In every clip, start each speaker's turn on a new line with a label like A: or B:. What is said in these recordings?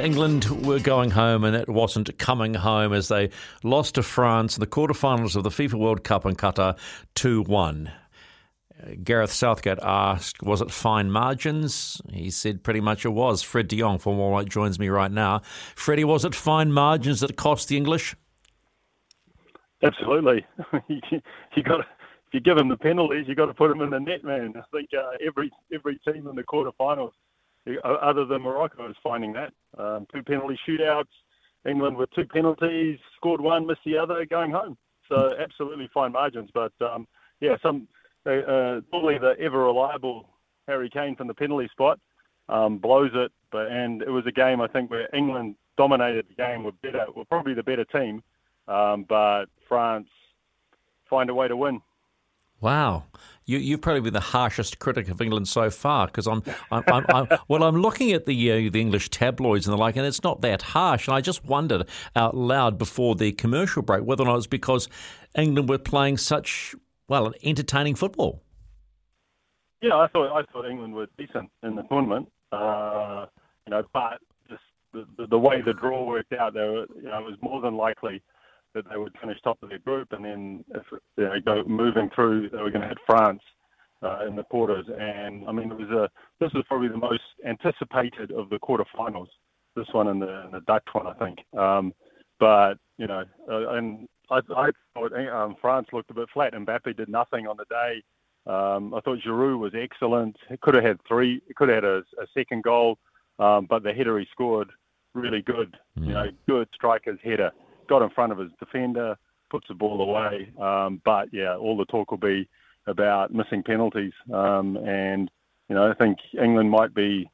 A: England were going home and it wasn't coming home as they lost to France in the quarterfinals of the FIFA World Cup in Qatar 2 1. Gareth Southgate asked, Was it fine margins? He said pretty much it was. Fred de Jong from All Right joins me right now. Freddie, was it fine margins that cost the English?
B: Absolutely. you got if you give them the penalties, you've got to put them in the net, man. I think uh, every every team in the quarterfinals other than Morocco is finding that. Um, two penalty shootouts, England with two penalties, scored one, missed the other, going home. So absolutely fine margins. But um, yeah, some uh, probably the ever reliable Harry Kane from the penalty spot um, blows it. But and it was a game I think where England dominated the game, were better, were probably the better team, um, but France find a way to win.
A: Wow, You, you've probably been the harshest critic of England so far because I'm, I'm, I'm, I'm, well, I'm looking at the uh, the English tabloids and the like, and it's not that harsh. And I just wondered out loud before the commercial break whether or not it was because England were playing such well entertaining football.
B: Yeah, I thought I thought England were decent in the tournament. Uh, you know, but just the, the, the way the draw worked out, there, you know, it was more than likely that they would finish top of their group, and then if they go moving through, they were going to hit France uh, in the quarters. And I mean, it was a this was probably the most anticipated of the quarterfinals. This one and the, and the Dutch one, I think. Um, but you know, uh, and I, I thought um, France looked a bit flat. Mbappe did nothing on the day. Um, I thought Giroud was excellent. He could have had three. He could have had a, a second goal, um, but the header he scored really good. Mm. You know, good striker's header got in front of his defender, puts the ball away. Um, but yeah, all the talk will be about missing penalties. Um, and you know, I think England might be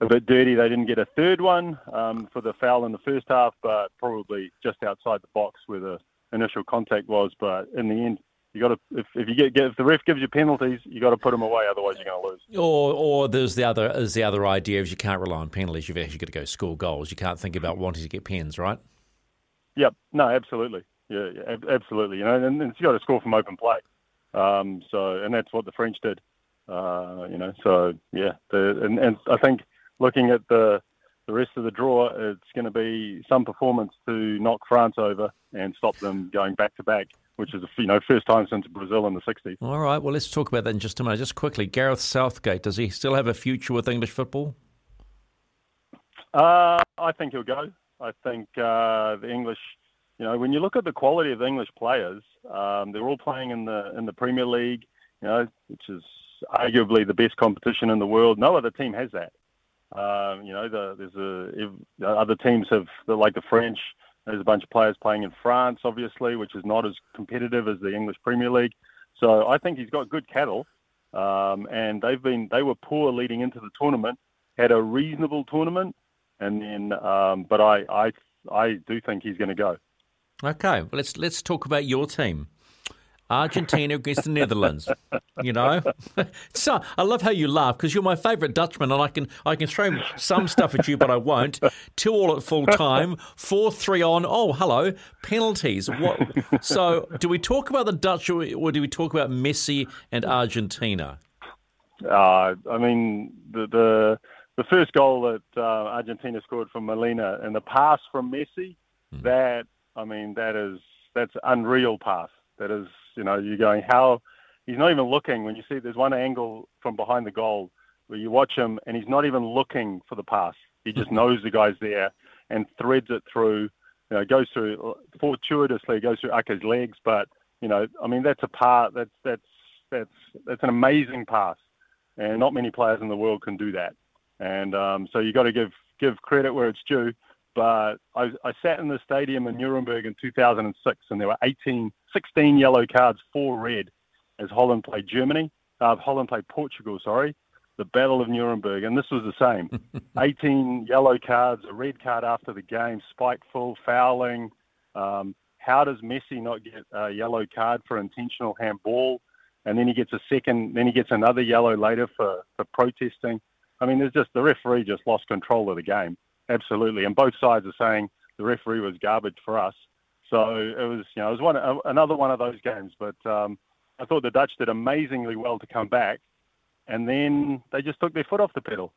B: a bit dirty. They didn't get a third one um, for the foul in the first half, but probably just outside the box where the initial contact was. But in the end, you got to if, if you get, if the ref gives you penalties, you got to put them away. Otherwise, you're going to lose.
A: Or or there's the other there's the other idea is you can't rely on penalties. You've actually got to go score goals. You can't think about wanting to get pens, right?
B: Yep. No, absolutely. Yeah, yeah absolutely. You know, and, and you got to score from open play. Um, so, and that's what the French did. Uh, you know, so yeah, the, and, and I think looking at the the rest of the draw, it's going to be some performance to knock France over and stop them going back to back, which is you know first time since Brazil in the '60s.
A: All right, well let's talk about that in just a minute. Just quickly, Gareth Southgate, does he still have a future with English football?
B: Uh, I think he'll go. I think uh, the English, you know, when you look at the quality of the English players, um, they're all playing in the in the Premier League, you know, which is arguably the best competition in the world. No other team has that. Um, you know, the, there's a if, other teams have like the French. There's a bunch of players playing in France, obviously, which is not as competitive as the English Premier League. So I think he's got good cattle, um, and they've been they were poor leading into the tournament. Had a reasonable tournament, and then um, but I I I do think he's going to go.
A: Okay, well let's let's talk about your team. Argentina against the Netherlands. You know, so I love how you laugh because you're my favourite Dutchman, and I can I can throw some stuff at you, but I won't. Two all at full time, four three on. Oh, hello, penalties. What? So, do we talk about the Dutch, or, or do we talk about Messi and Argentina?
B: Uh, I mean the the the first goal that uh, Argentina scored from Molina and the pass from Messi, mm. that I mean, that is that's unreal pass. That is, you know, you're going how he's not even looking. When you see there's one angle from behind the goal where you watch him and he's not even looking for the pass. He just knows the guy's there and threads it through. You know, goes through fortuitously goes through Aké's legs, but you know, I mean, that's a part. That's that's that's that's an amazing pass, and not many players in the world can do that. And um, so you got to give give credit where it's due. But I, I sat in the stadium in Nuremberg in 2006, and there were 18, 16 yellow cards, four red, as Holland played Germany. Uh, Holland played Portugal, sorry. the Battle of Nuremberg, and this was the same. 18 yellow cards, a red card after the game, spiteful, fouling. Um, how does Messi not get a yellow card for intentional handball? And then he gets a second, then he gets another yellow later for, for protesting. I mean, there's just the referee just lost control of the game, absolutely. And both sides are saying the referee was garbage for us. So it was, you know, it was one another one of those games. But um, I thought the Dutch did amazingly well to come back, and then they just took their foot off the pedal.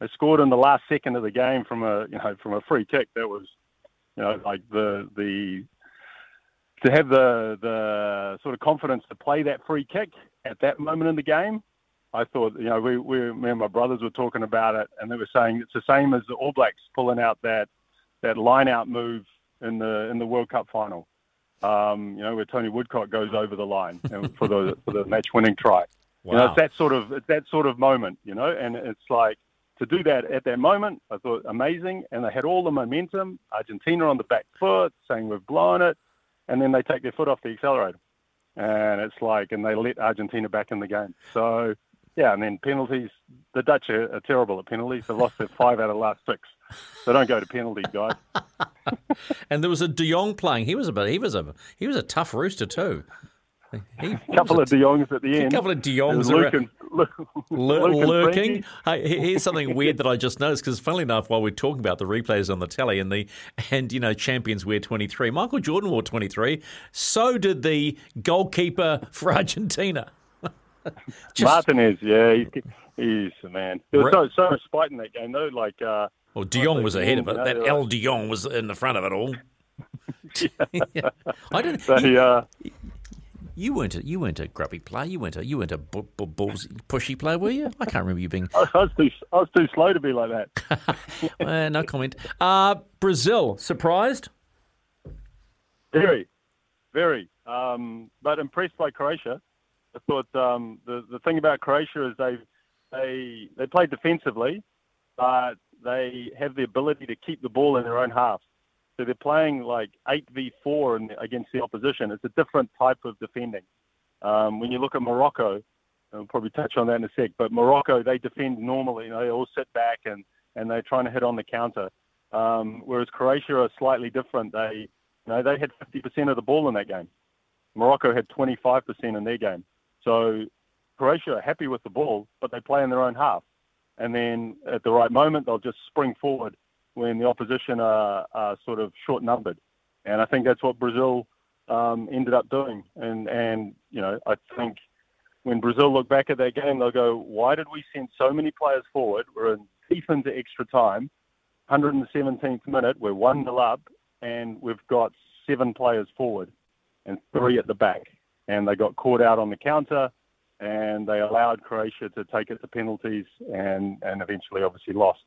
B: They scored in the last second of the game from a, you know, from a free kick. That was, you know, like the the to have the the sort of confidence to play that free kick at that moment in the game. I thought, you know, we, we me and my brothers were talking about it, and they were saying it's the same as the All Blacks pulling out that that line out move in the in the World Cup final. Um, you know, where Tony Woodcock goes over the line for the for the match winning try. Wow. You know, it's that sort of it's that sort of moment, you know, and it's like to do that at that moment, I thought amazing, and they had all the momentum. Argentina on the back foot, saying we've blown it, and then they take their foot off the accelerator, and it's like, and they let Argentina back in the game. So yeah, and then penalties. The Dutch are, are terrible at penalties. They've lost their five out of the last six. So don't go to penalties, guys.
A: and there was a De Jong playing. He was a he was a he was a tough rooster too.
B: He, a couple of De Jongs at the end.
A: A couple of De Jongs
B: lurking.
A: lurking. Hey, here's something weird that I just noticed because, funnily enough, while we're talking about the replays on the telly and the and you know champions wear 23, Michael Jordan wore 23. So did the goalkeeper for Argentina.
B: Just, Martinez, yeah, he's, he's a man. There was so, so much spite in that game, though. Like, uh,
A: well, De Jong was ahead of it. that El De Jong was in the front of it all. yeah. I didn't. So, you, uh, you weren't a you weren't a grubby player. You weren't a you weren't a b- b- balls, pushy player, were you? I can't remember you being.
B: I was too I was too slow to be like that.
A: uh, no comment. Uh, Brazil surprised.
B: Very, very. Um, but impressed by Croatia. I thought um, the the thing about Croatia is they they they play defensively, but they have the ability to keep the ball in their own half. So they're playing like eight v four against the opposition. It's a different type of defending. Um, when you look at Morocco, I'll probably touch on that in a sec. But Morocco, they defend normally. You know, they all sit back and and they're trying to hit on the counter. Um, whereas Croatia are slightly different. They you know they had 50% of the ball in that game. Morocco had 25% in their game. So Croatia are happy with the ball, but they play in their own half. And then at the right moment, they'll just spring forward when the opposition are, are sort of short numbered. And I think that's what Brazil um, ended up doing. And, and, you know, I think when Brazil look back at that game, they'll go, why did we send so many players forward? We're in deep into extra time, 117th minute, we're 1 nil up, and we've got seven players forward and three at the back and they got caught out on the counter, and they allowed Croatia to take it to penalties, and and eventually obviously lost.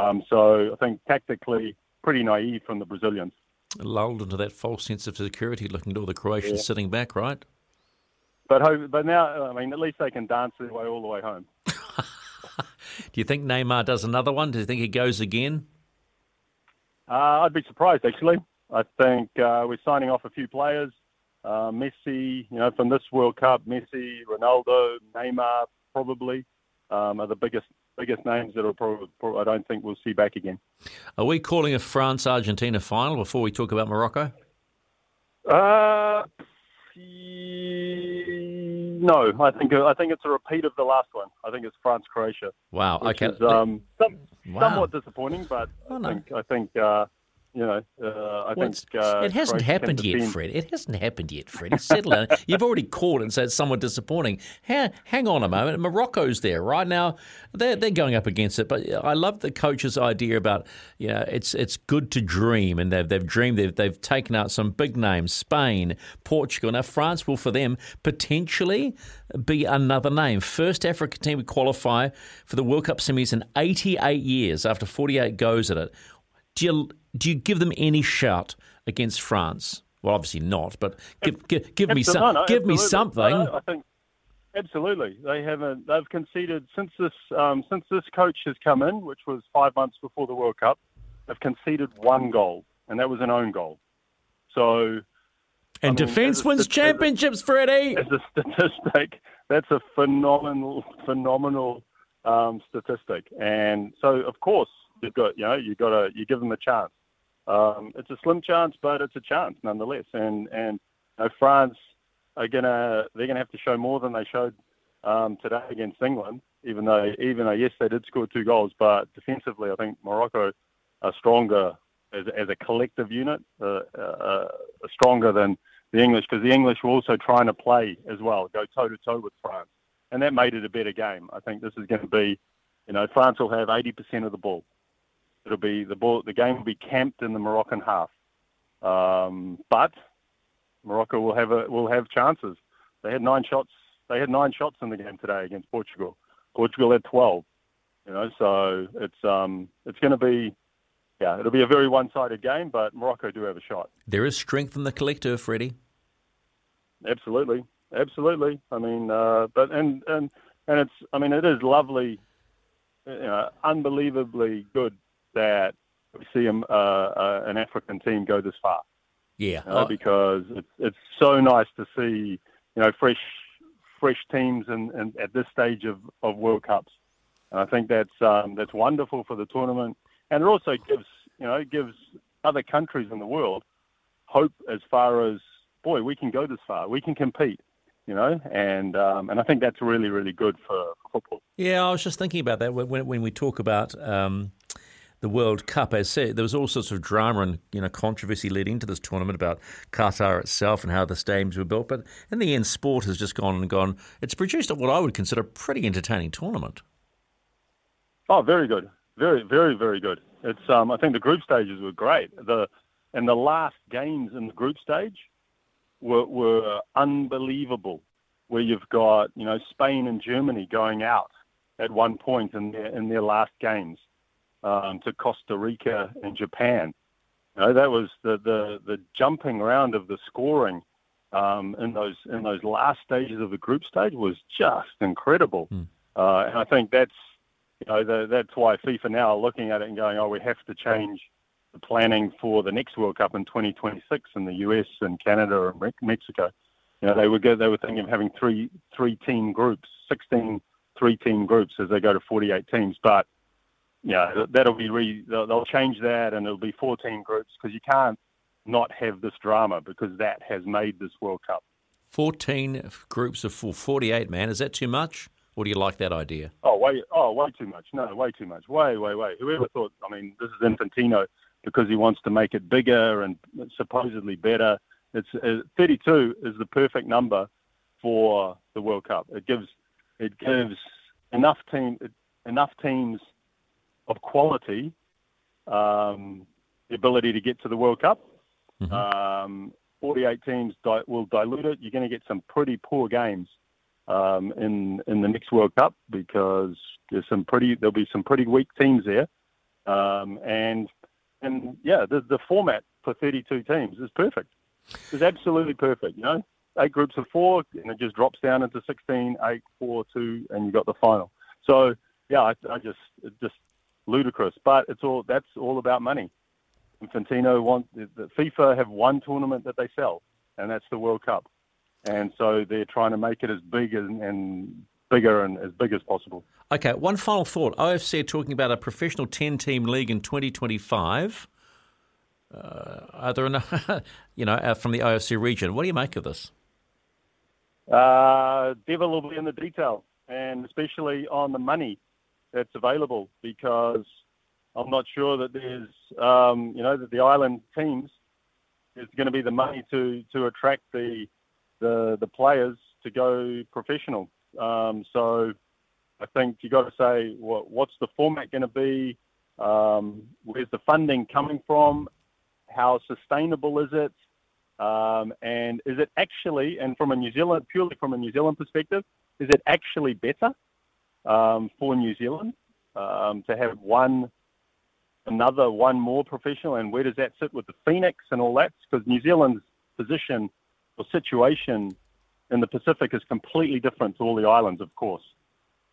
B: Um, so I think tactically pretty naive from the Brazilians.
A: Lulled into that false sense of security, looking at all the Croatians yeah. sitting back, right?
B: But but now, I mean, at least they can dance their way all the way home.
A: Do you think Neymar does another one? Do you think he goes again?
B: Uh, I'd be surprised, actually. I think uh, we're signing off a few players. Uh, Messi, you know, from this World Cup, Messi, Ronaldo, Neymar, probably um, are the biggest biggest names that are probably, I don't think we'll see back again.
A: Are we calling a France Argentina final before we talk about Morocco?
B: Uh, no, I think I think it's a repeat of the last one. I think it's France Croatia.
A: Wow.
B: okay.
A: Is,
B: um, some, wow. Somewhat disappointing, but oh. I think I think uh, you know, uh, I well, think uh,
A: it hasn't happened yet, Fred. It hasn't happened yet, Fred. Settle down. You've already called and said it's somewhat disappointing. Ha- hang on a moment. Morocco's there right now. They're they're going up against it, but I love the coach's idea about you know it's it's good to dream, and they've they've dreamed. They've they've taken out some big names: Spain, Portugal. Now France will for them potentially be another name. First African team to qualify for the World Cup semis in 88 years after 48 goes at it. Do you do you give them any shout against France? Well, obviously not, but give give, give me some, no, no, give me something. I
B: think absolutely they haven't. They've conceded since this um, since this coach has come in, which was five months before the World Cup. They've conceded one goal, and that was an own goal. So.
A: And I mean, defence wins championships, Freddie.
B: As a statistic, that's a phenomenal, phenomenal um, statistic. And so, of course, you've got you know you got to you give them a chance. Um, it's a slim chance, but it's a chance nonetheless. And and you know, France are gonna they're gonna have to show more than they showed um, today against England. Even though even though yes they did score two goals, but defensively I think Morocco are stronger as, as a collective unit, uh, uh, uh stronger than the English because the English were also trying to play as well, go toe to toe with France, and that made it a better game. I think this is going to be, you know, France will have 80% of the ball. It'll be the ball. The game will be camped in the Moroccan half, um, but Morocco will have a, will have chances. They had nine shots. They had nine shots in the game today against Portugal. Portugal had 12. You know, so it's um, it's going to be yeah, it'll be a very one-sided game, but Morocco do have a shot.
A: There is strength in the collective, Freddie.
B: Absolutely, absolutely. I mean, uh, but and and and it's I mean it is lovely, you know, unbelievably good that we see a, uh, uh, an African team go this far.
A: Yeah,
B: you know, because it's it's so nice to see you know fresh fresh teams and and at this stage of, of World Cups. And I think that's um, that's wonderful for the tournament and it also gives you know gives other countries in the world hope as far as boy we can go this far, we can compete. You know, and um, and I think that's really really good for, football.
A: Yeah, I was just thinking about that when when we talk about. Um, the World Cup, as said, there was all sorts of drama and you know controversy leading into this tournament about Qatar itself and how the stadiums were built. But in the end, sport has just gone and gone. It's produced what I would consider a pretty entertaining tournament.
B: Oh, very good, very, very, very good. It's um, I think the group stages were great. The and the last games in the group stage were were unbelievable. Where you've got you know Spain and Germany going out at one point in their in their last games um, to Costa Rica and Japan. You know, that was the, the, the jumping around of the scoring um, in those in those last stages of the group stage was just incredible. Mm. Uh, and I think that's you know, the, that's why FIFA now are looking at it and going, oh, we have to change the planning for the next World Cup in 2026 in the US and Canada and Mexico. You know, they would go, they were thinking of having three three team groups, 16 three team groups as they go to 48 teams. But yeah, that'll be re, they'll, they'll change that and it'll be 14 groups because you can't not have this drama because that has made this World Cup.
A: 14 groups of 48, man. Is that too much? Or do you like that idea?
B: Oh, way, oh, way too much. No, way too much. Way, way, way. Whoever thought? I mean, this is Infantino because he wants to make it bigger and supposedly better. It's uh, 32 is the perfect number for the World Cup. It gives it gives enough team enough teams of quality um, the ability to get to the World Cup. Mm-hmm. Um, 48 teams di- will dilute it. You're going to get some pretty poor games um, in in the next World Cup because there's some pretty there'll be some pretty weak teams there, um, and and yeah, the the format for 32 teams is perfect. It's absolutely perfect. You know, eight groups of four, and it just drops down into 16, eight, four, two, and you got the final. So yeah, I, I just just ludicrous, but it's all that's all about money. Infantino wants the, the FIFA have one tournament that they sell, and that's the World Cup and so they're trying to make it as big and, and bigger and as big as possible.
A: Okay, one final thought. OFC are talking about a professional 10 team league in 2025. Uh, are there enough, you know, uh, from the OFC region? What do you make of this?
B: Uh, devil will be in the detail, and especially on the money that's available, because I'm not sure that there's, um, you know, that the island teams is going to be the money to to attract the the the players to go professional. Um, so I think you've got to say what, what's the format going to be? Um, where's the funding coming from? How sustainable is it? Um, and is it actually, and from a New Zealand, purely from a New Zealand perspective, is it actually better um, for New Zealand um, to have one, another one more professional? And where does that sit with the Phoenix and all that? Because New Zealand's position or situation in the Pacific is completely different to all the islands, of course.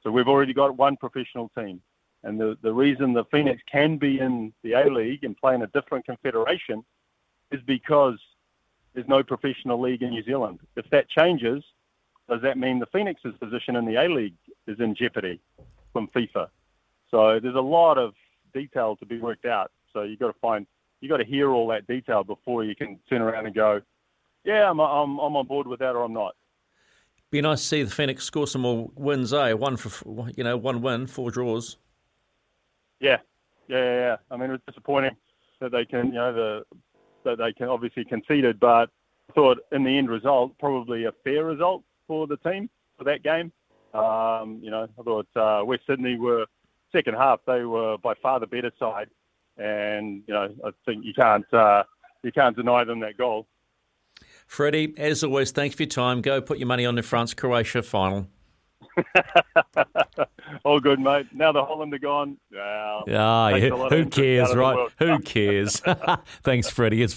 B: So we've already got one professional team. And the, the reason the Phoenix can be in the A League and play in a different confederation is because there's no professional league in New Zealand. If that changes, does that mean the Phoenix's position in the A League is in jeopardy? from FIFA. So there's a lot of detail to be worked out. So you've got to find, you've got to hear all that detail before you can turn around and go, yeah, I'm, I'm, I'm on board with that or I'm not.
A: Be nice to see the Phoenix score some more wins, eh? One for, you know, one win, four draws.
B: Yeah, yeah, yeah. yeah. I mean, it was disappointing that they can, you know, the that they can obviously conceded, but I thought in the end result probably a fair result for the team for that game. Um, you know, I thought uh, West Sydney were second half they were by far the better side, and you know I think you can't uh, you can't deny them that goal.
A: Freddie, as always, thanks for your time. Go put your money on the France Croatia final.
B: All good, mate. Now the Holland are gone.
A: Ah, who cares, right? Who cares? Thanks, Freddie. It's